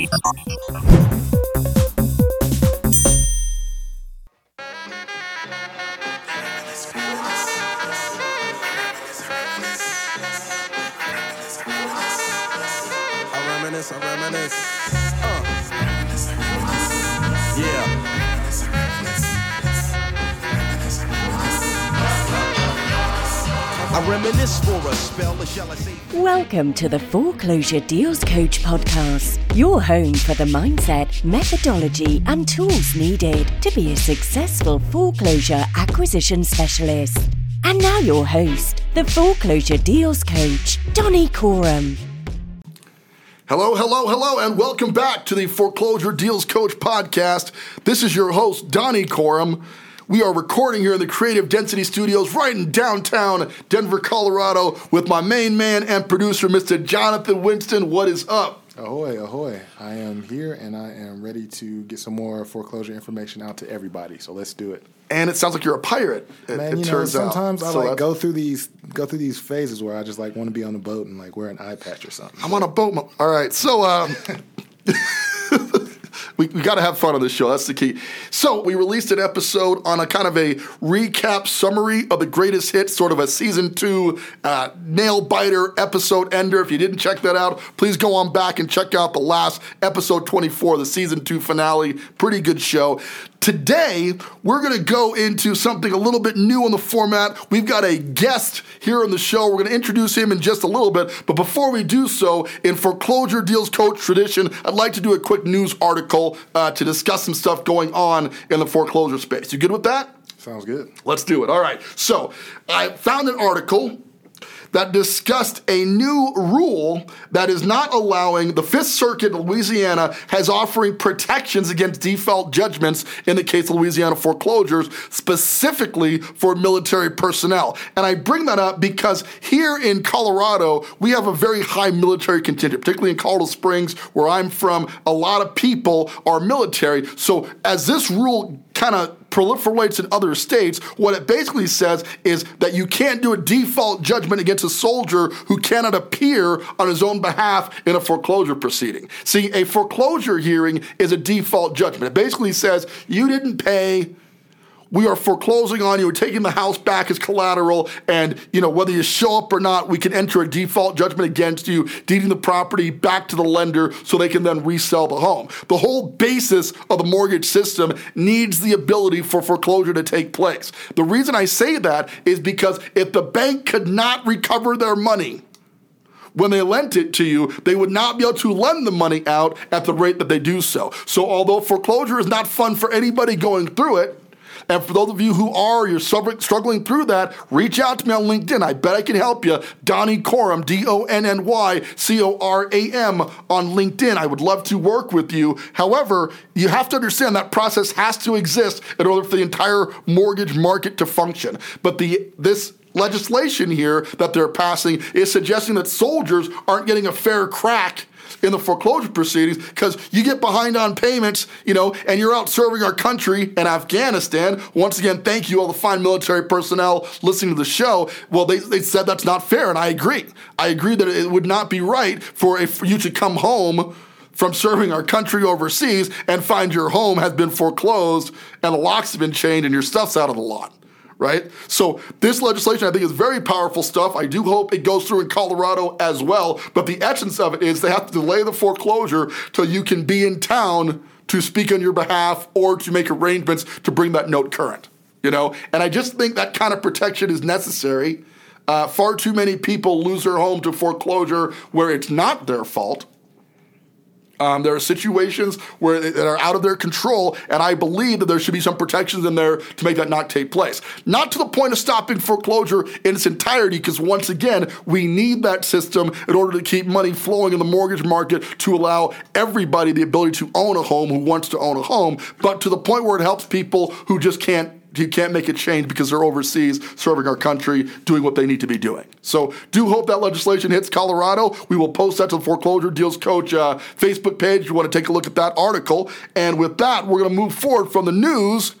Uh. I reminisce for a spell, or shall I say? Welcome to the Foreclosure Deals Coach podcast, your home for the mindset, methodology, and tools needed to be a successful foreclosure acquisition specialist. And now, your host, the Foreclosure Deals Coach, Donny Coram. Hello, hello, hello, and welcome back to the Foreclosure Deals Coach podcast. This is your host, Donny Coram. We are recording here in the Creative Density Studios right in downtown Denver, Colorado, with my main man and producer, Mr. Jonathan Winston. What is up? Ahoy, ahoy. I am here and I am ready to get some more foreclosure information out to everybody. So let's do it. And it sounds like you're a pirate. It, Man, it you know, turns out. sometimes I So like go through these go through these phases where I just like want to be on a boat and like wear an eye patch or something. I'm on a boat. mo- All right, so um, we, we got to have fun on this show. That's the key. So we released an episode on a kind of a recap summary of the greatest hits, sort of a season two uh, nail biter episode ender. If you didn't check that out, please go on back and check out the last episode 24, the season two finale. Pretty good show. Today, we're going to go into something a little bit new in the format. We've got a guest here on the show. We're going to introduce him in just a little bit. But before we do so, in foreclosure deals coach tradition, I'd like to do a quick news article uh, to discuss some stuff going on in the foreclosure space. You good with that? Sounds good. Let's do it. All right. So I found an article that discussed a new rule that is not allowing the Fifth Circuit of Louisiana has offering protections against default judgments in the case of Louisiana foreclosures, specifically for military personnel. And I bring that up because here in Colorado, we have a very high military contingent, particularly in Colorado Springs, where I'm from. A lot of people are military. So as this rule kind of proliferates in other states, what it basically says is that you can't do a default judgment against a soldier who cannot appear on his own behalf in a foreclosure proceeding. See, a foreclosure hearing is a default judgment. It basically says you didn't pay we are foreclosing on you, we're taking the house back as collateral, and you know whether you show up or not, we can enter a default judgment against you, deeding the property back to the lender so they can then resell the home. The whole basis of the mortgage system needs the ability for foreclosure to take place. The reason I say that is because if the bank could not recover their money, when they lent it to you, they would not be able to lend the money out at the rate that they do so. So, although foreclosure is not fun for anybody going through it, and for those of you who are, you're struggling through that, reach out to me on LinkedIn. I bet I can help you. Donny Coram, D O N N Y C O R A M on LinkedIn. I would love to work with you. However, you have to understand that process has to exist in order for the entire mortgage market to function. But the this legislation here that they're passing is suggesting that soldiers aren't getting a fair crack in the foreclosure proceedings because you get behind on payments, you know, and you're out serving our country in Afghanistan. Once again, thank you all the fine military personnel listening to the show. Well, they, they said that's not fair, and I agree. I agree that it would not be right for you to come home from serving our country overseas and find your home has been foreclosed and the locks have been chained and your stuff's out of the lot right? So this legislation, I think, is very powerful stuff. I do hope it goes through in Colorado as well. But the essence of it is they have to delay the foreclosure till you can be in town to speak on your behalf or to make arrangements to bring that note current. You know, and I just think that kind of protection is necessary. Uh, far too many people lose their home to foreclosure where it's not their fault. Um, there are situations where that are out of their control, and I believe that there should be some protections in there to make that not take place. Not to the point of stopping foreclosure in its entirety, because once again, we need that system in order to keep money flowing in the mortgage market to allow everybody the ability to own a home who wants to own a home, but to the point where it helps people who just can't you can't make a change because they're overseas serving our country, doing what they need to be doing. So, do hope that legislation hits Colorado. We will post that to the Foreclosure Deals Coach uh, Facebook page. You want to take a look at that article. And with that, we're going to move forward from the news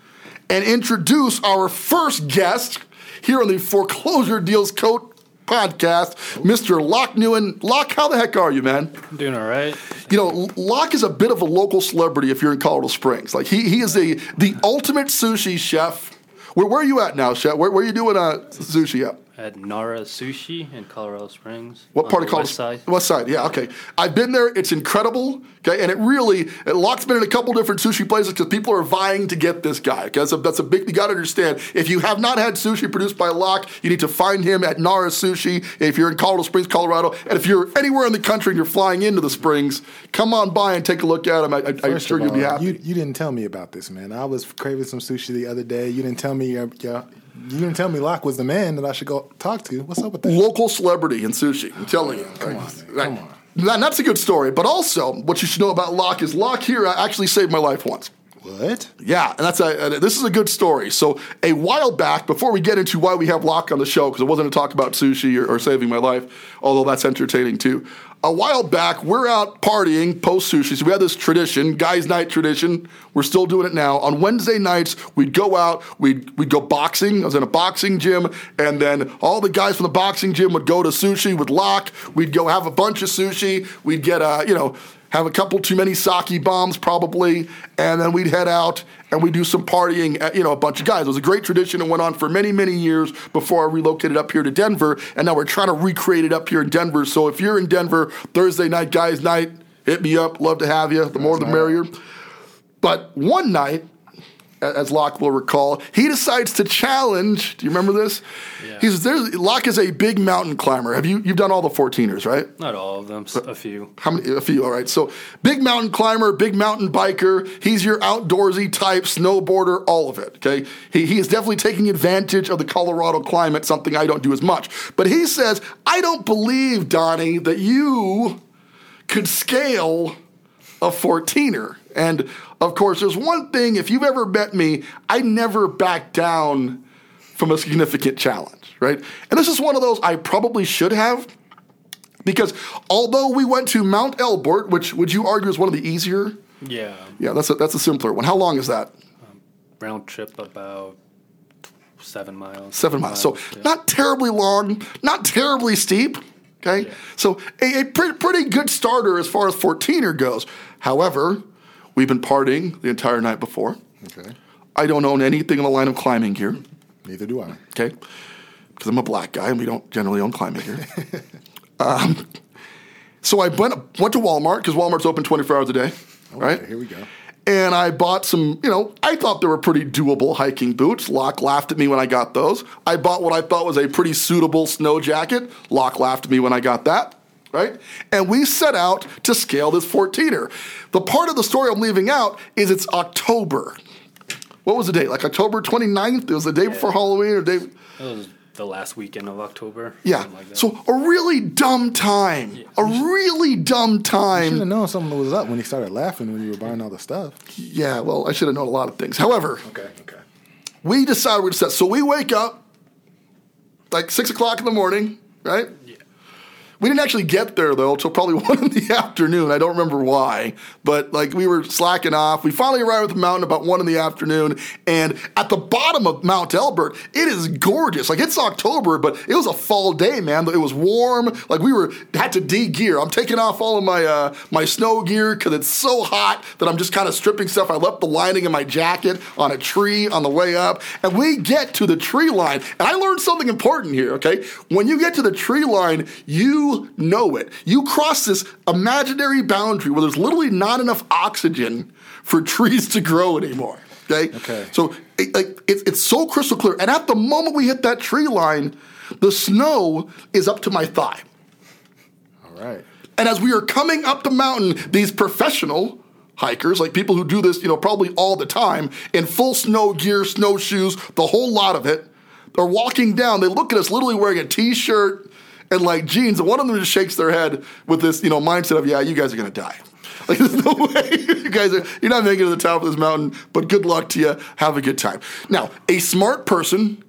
and introduce our first guest here on the Foreclosure Deals Coach podcast, Mr. Locke Nguyen. Locke, how the heck are you, man? I'm doing all right. You know, Locke is a bit of a local celebrity if you're in Colorado Springs. Like he, he is a the ultimate sushi chef. Where, where are you at now, chef? Where, where are you doing uh, sushi at? At Nara Sushi in Colorado Springs. What part of Colorado? West side. West Side. Yeah. Okay. I've been there. It's incredible. Okay, and it really it Locke's been in a couple different sushi places because people are vying to get this guy. Okay, that's a, that's a big. You got to understand. If you have not had sushi produced by Locke, you need to find him at Nara Sushi. If you're in Colorado Springs, Colorado, and if you're anywhere in the country and you're flying into the Springs, come on by and take a look at him. I, I, I'm sure of you'll be all, happy. You, you didn't tell me about this, man. I was craving some sushi the other day. You didn't tell me your, your you didn't tell me Locke was the man that I should go talk to. What's up with that? local celebrity in sushi. I'm telling you. Come on, man. Come on. And that's a good story. But also, what you should know about Locke is Locke here actually saved my life once. What? Yeah, and that's a, uh, this is a good story. So a while back, before we get into why we have Locke on the show, because it wasn't to talk about sushi or, or saving my life, although that's entertaining too. A while back, we're out partying post sushi. So we had this tradition, guys' night tradition. We're still doing it now. On Wednesday nights, we'd go out, we'd we'd go boxing. I was in a boxing gym, and then all the guys from the boxing gym would go to sushi with Locke. We'd go have a bunch of sushi. We'd get a you know have a couple too many sake bombs probably, and then we'd head out and we'd do some partying. At, you know, a bunch of guys. It was a great tradition. It went on for many, many years before I relocated up here to Denver, and now we're trying to recreate it up here in Denver. So if you're in Denver, Thursday night, guys' night, hit me up. Love to have you. The more, the merrier. But one night, as Locke will recall, he decides to challenge. Do you remember this? Yeah. He says, "There's Locke is a big mountain climber. Have you you've done all the 14ers, right? Not all of them, uh, a few. How many? A few. All right. So big mountain climber, big mountain biker. He's your outdoorsy type, snowboarder, all of it. Okay. He, he is definitely taking advantage of the Colorado climate, something I don't do as much. But he says, I don't believe, Donny, that you could scale a 14er. And of course, there's one thing, if you've ever met me, I never back down from a significant challenge, right? And this is one of those I probably should have. Because although we went to Mount Elbert, which would you argue is one of the easier? Yeah. Yeah, that's a, that's a simpler one. How long is that? Um, round trip about seven miles. Seven miles. So yeah. not terribly long, not terribly steep. Okay, so a, a pre- pretty good starter as far as 14er goes. However, we've been partying the entire night before. Okay. I don't own anything in the line of climbing gear. Neither do I. Okay, because I'm a black guy and we don't generally own climbing gear. um, so I went went to Walmart because Walmart's open 24 hours a day. right. Here we go. and I bought some, you know, I thought they were pretty doable hiking boots. Locke laughed at me when I got those. I bought what I thought was a pretty suitable snow jacket. Locke laughed at me when I got that, right? And we set out to scale this 14er. The part of the story I'm leaving out is it's October. What was the date? Like October 29th? It was the day before Halloween or day. It was the last weekend of October. Yeah. like that. So a really dumb time. A really dumb time. You Should time. have known something was up when he started laughing when you were buying all the stuff. Yeah, well, I should have known a lot of things. However, Okay. Okay. we decided we'd set. So we wake up like six o'clock in the morning, right? We didn't actually get there though till probably one in the afternoon. I don't remember why, but like we were slacking off. We finally arrived at the mountain about one in the afternoon, and at the bottom of Mount Elbert, it is gorgeous. Like it's October, but it was a fall day, man. It was warm. Like we were had to de-gear. I'm taking off all of my uh, my snow gear because it's so hot that I'm just kind of stripping stuff. I left the lining of my jacket on a tree on the way up, and we get to the tree line, and I learned something important here. Okay, when you get to the tree line, you know it. You cross this imaginary boundary where there's literally not enough oxygen for trees to grow anymore. Okay. Okay. So it, like it's it's so crystal clear, and at the moment we hit that tree line, the snow is up to my thigh. All right. And as we are coming up the mountain, these professional hikers, like people who do this, you know, probably all the time, in full snow gear, snowshoes, the whole lot of it, they're walking down. They look at us literally wearing a t-shirt and like jeans, and one of them just shakes their head with this, you know, mindset of, yeah, you guys are gonna die. Like there's no way you guys are you're not making it to the top of this mountain, but good luck to you. Have a good time. Now, a smart person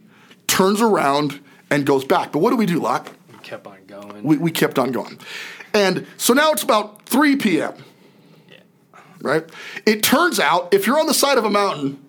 turns around and goes back. But what do we do, Locke? We kept on going. we, we kept on going. And so now it's about 3 p.m., right? It turns out if you're on the side of a mountain,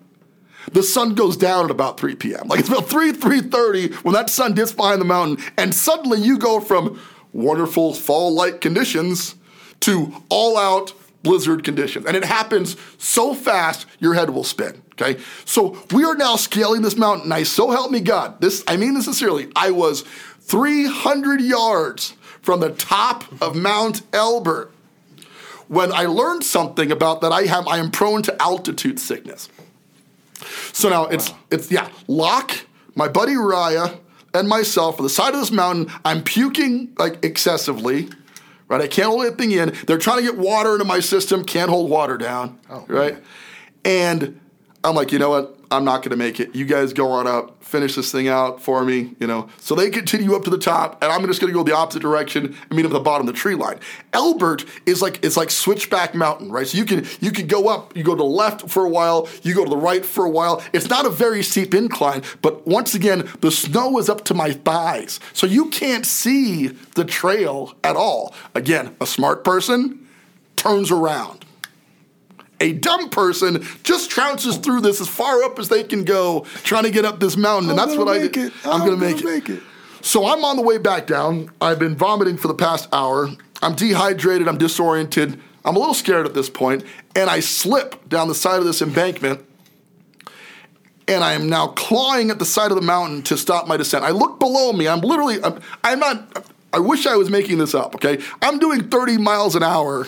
the sun goes down at about 3 p.m. Like it's about 3, 3.30 when that sun dips behind the mountain, and suddenly you go from wonderful fall-like conditions to all-out blizzard conditions. And it happens so fast, your head will spin. Okay. So we are now scaling this mountain. I so help me God. This, I mean this sincerely. I was 300 yards from the top of Mount Elbert when I learned something about that I have I am prone to altitude sickness. So now it's it's yeah, Locke, my buddy Raya, and myself on the side of this mountain. I'm puking like excessively. Right, I can't hold anything in. They're trying to get water into my system. Can't hold water down. Oh, right, and I'm like, you know what? I'm not going to make it. You guys go on up, finish this thing out for me, you know. So they continue up to the top, and I'm just going to go the opposite direction and meet up at the bottom of the tree line. Elbert is like it's like Switchback Mountain, right? So you can you can go up, you go to the left for a while, you go to the right for a while. It's not a very steep incline, but once again, the snow is up to my thighs, so you can't see the trail at all. Again, a smart person turns around a dumb person just trounces through this as far up as they can go, trying to get up this mountain, and I'm that's what I did. It. I'm, I'm gonna make, gonna it. make it. So I'm on the way back down. I've been vomiting for the past hour. I'm dehydrated. I'm disoriented. I'm a little scared at this point, and I slip down the side of this embankment. And I am now clawing at the side of the mountain to stop my descent. I look below me. I'm literally. I'm, I'm not. I wish I was making this up. Okay, I'm doing 30 miles an hour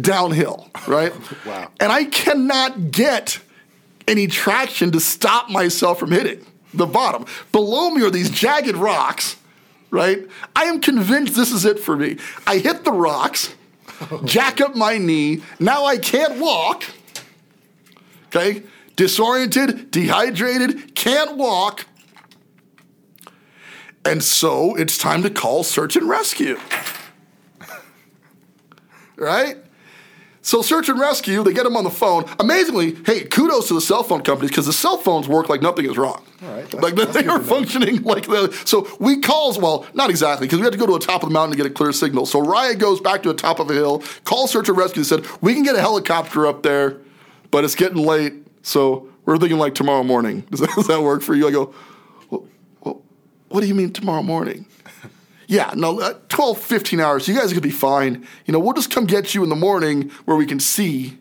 downhill. Right. Wow. And I cannot get any traction to stop myself from hitting the bottom. Below me are these jagged rocks, right? I am convinced this is it for me. I hit the rocks, jack up my knee. Now I can't walk. Okay? Disoriented, dehydrated, can't walk. And so it's time to call search and rescue. right? So search and rescue, they get him on the phone. Amazingly, hey, kudos to the cell phone companies because the cell phones work like nothing is wrong. All right, like they are functioning like the. So we calls well, not exactly because we had to go to the top of the mountain to get a clear signal. So Raya goes back to the top of a hill, calls search and rescue, said we can get a helicopter up there, but it's getting late, so we're thinking like tomorrow morning. Does that, does that work for you? I go, well, well, what do you mean tomorrow morning? Yeah, no, uh, 12, 15 hours. You guys to be fine. You know, we'll just come get you in the morning where we can see,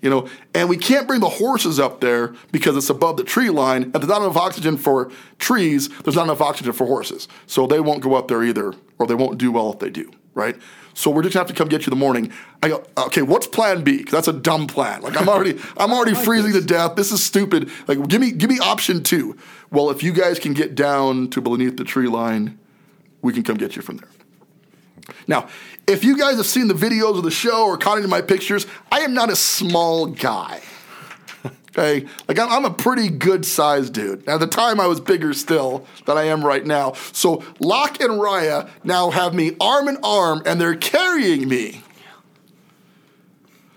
you know, and we can't bring the horses up there because it's above the tree line and there's not enough oxygen for trees. There's not enough oxygen for horses. So they won't go up there either or they won't do well if they do, right? So we're just gonna have to come get you in the morning. I go, okay, what's plan B? Because that's a dumb plan. Like I'm already, I'm already freezing to death. This is stupid. Like give me, give me option two. Well, if you guys can get down to beneath the tree line, we can come get you from there. Now, if you guys have seen the videos of the show or caught any of my pictures, I am not a small guy. Okay, like I'm, I'm a pretty good sized dude. At the time, I was bigger still than I am right now. So Locke and Raya now have me arm in arm, and they're carrying me.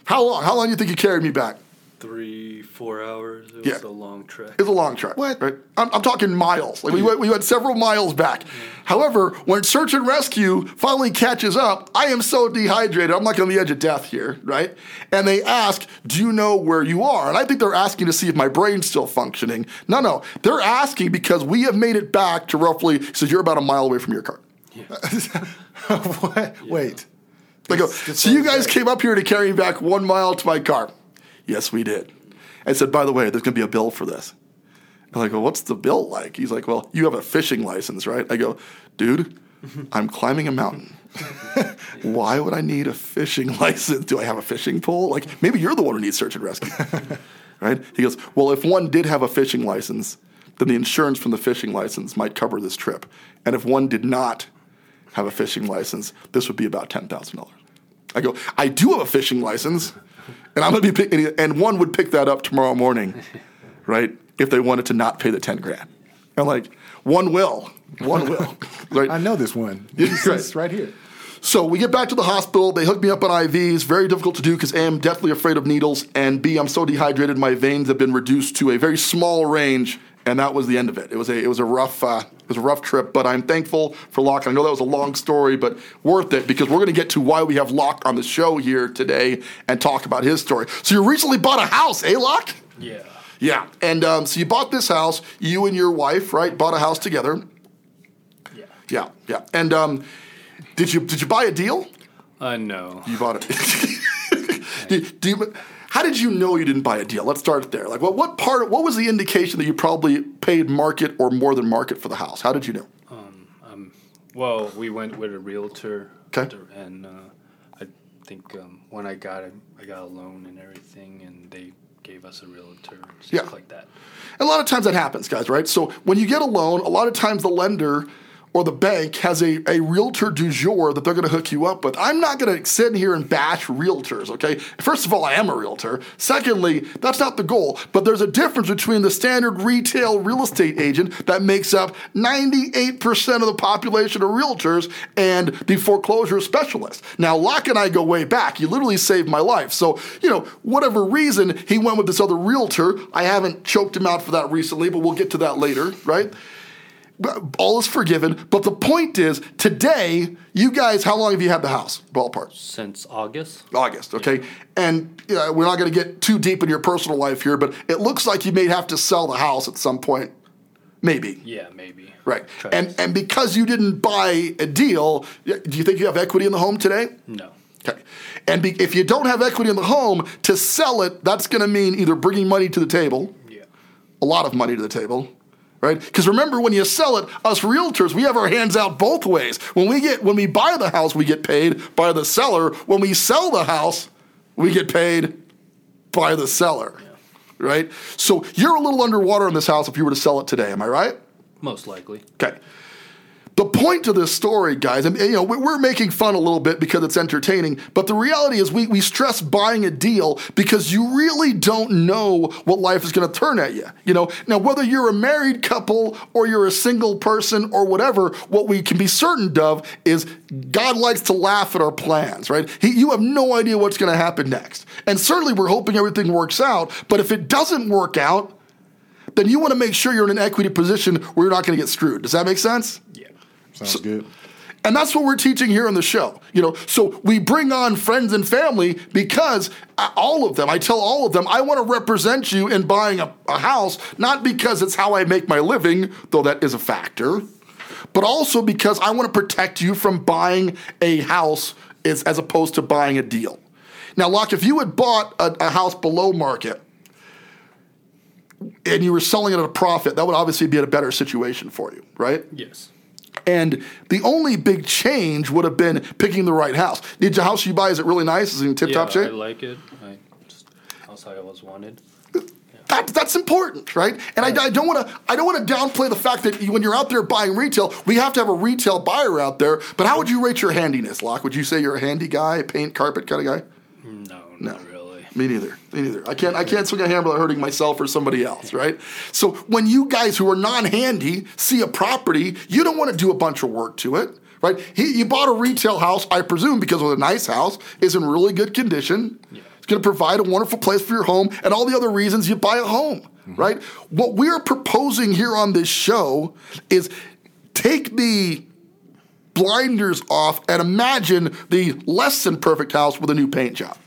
How long? How long do you think you carried me back? Three, four hours. It Yeah. was a long trek. It's a long trek. What? Right? I'm, I'm talking miles. Like we went, we went several miles back. However, when search and rescue finally catches up, I am so dehydrated. I'm like on the edge of death here, right? And they ask, "Do you know where you are?" And I think they're asking to see if my brain's still functioning. No, no, they're asking because we have made it back to roughly. So you're about a mile away from your car. what? Wait. They go, This- this so you guys came up here to carry me back one mile to my car. Yes, we did. I said, by the way, there's going to be a bill for this. I'm like, well, what's the bill like? He's like, well, you have a fishing license, right? I go, dude, mm-hmm. I'm climbing a mountain. Why would I need a fishing license? Do I have a fishing pole? Like, maybe you're the one who needs search and rescue, right? He goes, well, if one did have a fishing license, then the insurance from the fishing license might cover this trip. And if one did not have a fishing license, this would be about ten thousand dollars. I go, I do have a fishing license, and I'm gonna be picking, and one would pick that up tomorrow morning, right? If they wanted to not pay the ten grand. I'm like, one will, one will, right? I know this one. This right. right here. So we get back to the hospital. They hook me up on IVs. Very difficult to do because A, I'm deathly afraid of needles, and B, I'm so dehydrated. My veins have been reduced to a very small range, and that was the end of it. It was a it was a rough uh, was a rough trip, but I'm thankful for Locke. I know that was a long story, but worth it because we're going to get to why we have Locke on the show here today and talk about his story. So you recently bought a house, eh, Locke? Yeah. Yeah. And um, so you bought this house, you and your wife, right? Bought a house together. Yeah. Yeah, yeah. And um, did you did you buy a deal? Uh, no. You bought it. do, do you, how did you know you didn't buy a deal? Let's start there. Like, what what part? What was the indication that you probably paid market or more than market for the house? How did you know? Well, we went with a realtor. 'Kay. And uh, I think um, when I got it, I got a loan and everything, and they gave us a realtor stuff Yeah. like that. And a lot of times that happens, guys, right? So when you get a loan, a lot of times the lender or the bank has a, a realtor du jour that they're going to hook you up with. I'm not going to sit here and bash realtors, okay? First of all, I am a realtor. Secondly, that's not the goal. But there's a difference between the standard retail real estate agent that makes up 98% of the population of realtors and the foreclosure specialist. Now, Locke and I go way back. He literally saved my life. So, you know, whatever reason, he went with this other realtor. I haven't choked him out for that recently, but we'll get to that later, right? But all is forgiven. But the point is, today, you guys, how long have you had the house? Ballpark. Since August? August, okay? And you know, we're not going to get too deep in your personal life here, but it looks like you may have to sell the house at some point. Maybe. Yeah, maybe. Right. Try And and because you didn't buy a deal, do you think you have equity in the home today? no. Okay. And be, if you don't have equity in the home, to sell it, that's going to mean either bringing money to the table, Yeah. a lot of money to the table, right? Because remember, when you sell it, us realtors, we have our hands out both ways. When we get when we buy the house, we get paid by the seller. When we sell the house, we get paid by the seller, right? So you're a little underwater on this house if you were to sell it today. Am I right? Most likely. Okay. The point of this story, guys, and you know, we- we're making fun a little bit because it's entertaining, but the reality is we, we stress buying a deal because you really don't know what life is going to turn at you. You know, now whether you're a married couple or you're a single person or whatever, what we can be certain of is God likes to laugh at our plans, right? He, you have no idea what's going to happen next. And certainly we're hoping everything works out, but if it doesn't work out, then you want to make sure you're in an equity position where you're not going to get screwed. Does that make sense? Yeah. Sounds good. And that's what we're teaching here on the show. You know, so we bring on friends and family because uh, all of them, I tell all of them, I want to represent you in buying a, a house, not because it's how I make my living, though that is a factor, but also because I want to protect you from buying a house as, as opposed to buying a deal. Now, Locke, if you had bought a, a house below market and you were selling it at a profit, that would obviously be a better situation for you, right? Yes. And the only big change would have been picking the right house. Did the house you buy is it really nice? Is it in tip top yeah, I shape? like it. I just house I always wanted. That, that's important, right? And I, I don't want to I don't want to downplay the fact that you, when you're out there buying retail, we have to have a retail buyer out there. But how would you rate your handiness, Locke? Would you say you're a handy guy, paint carpet kind of guy? No, not really. Me neither. Me neither. I can't. I can't swing a hammer without hurting myself or somebody else, right? So when you guys who are non-handy see a property, you don't want to do a bunch of work to it, right? He, you bought a retail house, I presume, because it was a nice house, is in really good condition. Yeah. It's going to provide a wonderful place for your home, and all the other reasons you buy a home, mm-hmm. right? What we're proposing here on this show is take the blinders off and imagine the less than perfect house with a new paint job.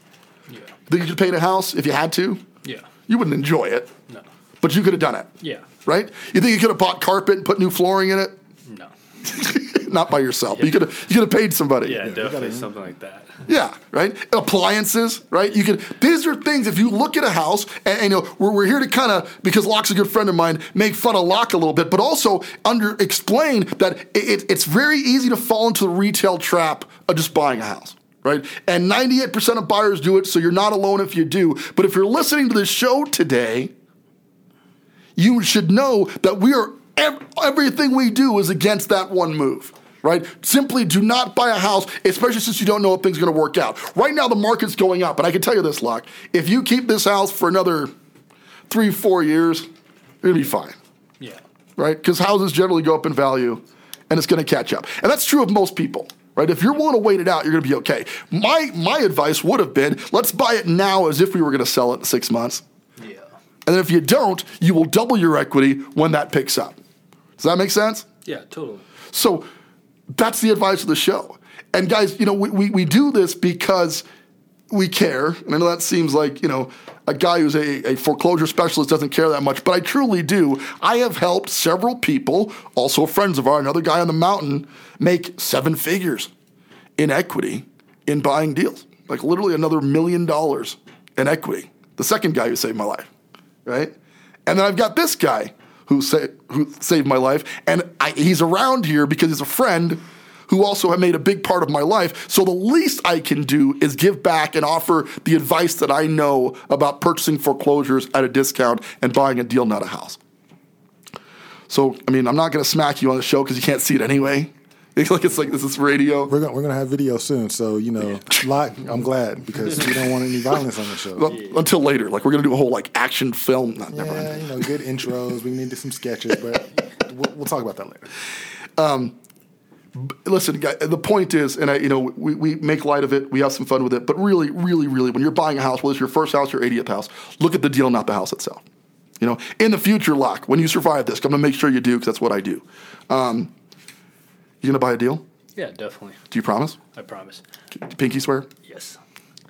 Yeah. Think you could paint a house if you had to? Yeah. You wouldn't enjoy it, No. but you could have done it, Yeah. right? You think you could have bought carpet and put new flooring in it? No. Not by yourself. but You could have. You could have paid somebody. Yeah, definitely something like that. Yeah, right. Appliances, right? You could. These are things. If you look at a house, and, and, you know, we're, we're here to kind of because Locke's a good friend of mine, make fun of Locke a little bit, but also under explain that it, it, it's very easy to fall into the retail trap of just buying a house. Right? And 98% of buyers do it, so you're not alone if you do. But if you're listening to this show today, you should know that we are everything we do is against that one move. Right? Simply do not buy a house, especially since you don't know if things are going to work out. Right now, the market's going up, and I can tell you this, Locke. If you keep this house for another three, four years, to be fine. Yeah. Right? Because houses generally go up in value, and it's going to catch up. And that's true of most people. Right? If you're willing to wait it out, you're going to be okay. My my advice would have been let's buy it now as if we were going to sell it in six months. Yeah. And if you don't, you will double your equity when that picks up. Does that make sense? Yeah, totally. So that's the advice of the show. And guys, you know, we, we, we do this because we care. And I know that seems like, you know, a guy who's a, a foreclosure specialist doesn't care that much, but I truly do. I have helped several people, also friends of ours, another guy on the mountain, make seven figures in equity in buying deals. Like literally another million dollars in equity. The second guy who saved my life, right? And then I've got this guy who, sa- who saved my life, and I, he's around here because he's a friend who also have made a big part of my life. So the least I can do is give back and offer the advice that I know about purchasing foreclosures at a discount and buying a deal, not a house. So, I mean, I'm not going to smack you on the show because you can't see it anyway. It's like it's like this is radio. We're gonna we're gonna have video soon, so you know, lot. I'm glad because we don't want any violence on the show. Well, Until later, like we're gonna do a whole like action film. Not, never. Yeah, you know, good intros. We need to do some sketches, but we'll, we'll talk about that later. Um, listen, the point is, and I, you know, we, we make light of it, we have some fun with it, but really, really, really, when you're buying a house, whether it's your first house or 80th house, look at the deal, not the house itself. You know, in the future, Locke, when you survive this, I'm gonna make sure you do because that's what I do. Um, you gonna buy a deal? Yeah, definitely. Do you promise? I promise. Pinky swear? Yes.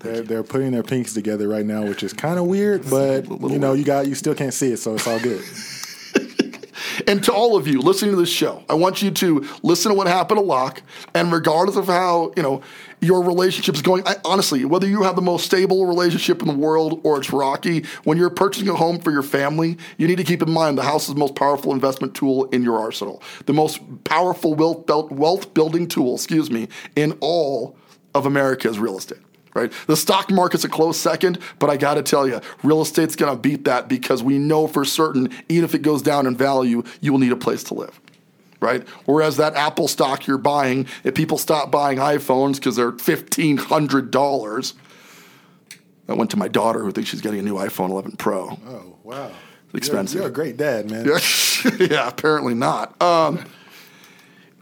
They're, they're putting their pinks together right now, which is kind of weird, but you know, you got you still can't see it, so it's all good. And to all of you listening to this show, I want you to listen to what happened to Locke, and regardless of how you know your relationship is going, I, honestly, whether you have the most stable relationship in the world or it's rocky, when you're purchasing a home for your family, you need to keep in mind the house is the most powerful investment tool in your arsenal, the most powerful wealth wealth building tool, excuse me, in all of America is real estate right? The stock market's a close second, but I got to tell you, real estate's going to beat that because we know for certain, even if it goes down in value, you will need a place to live. Right? Whereas that Apple stock you're buying, if people stop buying iPhones because they're fifteen hundred dollars, I went to my daughter who thinks she's getting a new iPhone 11 Pro. Oh wow, expensive. You're, you're a great dad, man. yeah, apparently not. Um,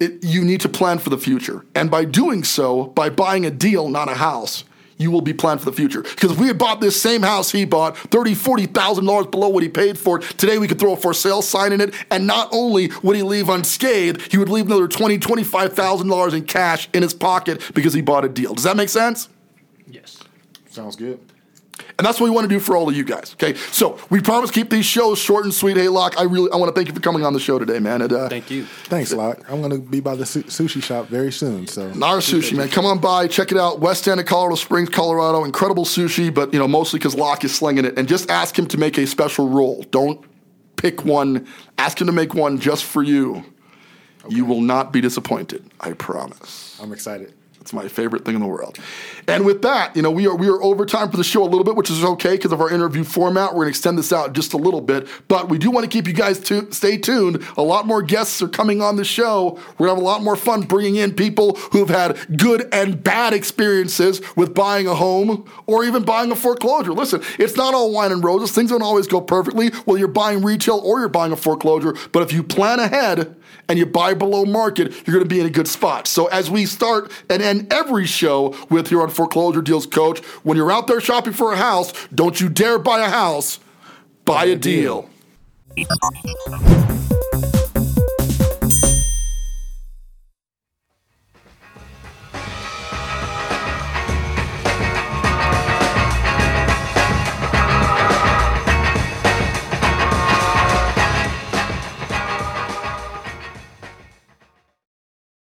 it, you need to plan for the future. And by doing so, by buying a deal, not a house, you will be planned for the future. Because if we had bought this same house he bought, $30,000, $40,000 below what he paid for it, today we could throw a for sale sign in it, and not only would he leave unscathed, he would leave another $20,000, $25,000 in cash in his pocket because he bought a deal. Does that make sense? Yes. Sounds good. And that's what we want to do for all of you guys. Okay, so we promise keep these shows short and sweet. Hey, Locke, I really I want to thank you for coming on the show today, man. And, uh, Thank you. Thanks, Locke. I'm gonna be by the su- sushi shop very soon. So Nara Sushi, man. Come on by, check it out. West End of Colorado Springs, Colorado. Incredible sushi, but you know, mostly because Locke is slinging it. And just ask him to make a special roll. Don't pick one. Ask him to make one just for you. You will not be disappointed. I promise. I'm excited. It's my favorite thing in the world. And with that, you know, we are we are over time for the show a little bit, which is okay because of our interview format. We're going to extend this out just a little bit, but we do want to keep you guys to stay tuned. A lot more guests are coming on the show. We're to have a lot more fun bringing in people who've had good and bad experiences with buying a home or even buying a foreclosure. Listen, it's not all wine and roses. Things don't always go perfectly, whether you're buying retail or you're buying a foreclosure. But if you plan ahead and you buy below market, you're going to be in a good spot. So as we start and end every show with here on Foreclosure Deals Coach, when you're out there shopping for a house, don't you dare buy a house, buy a deal. deal.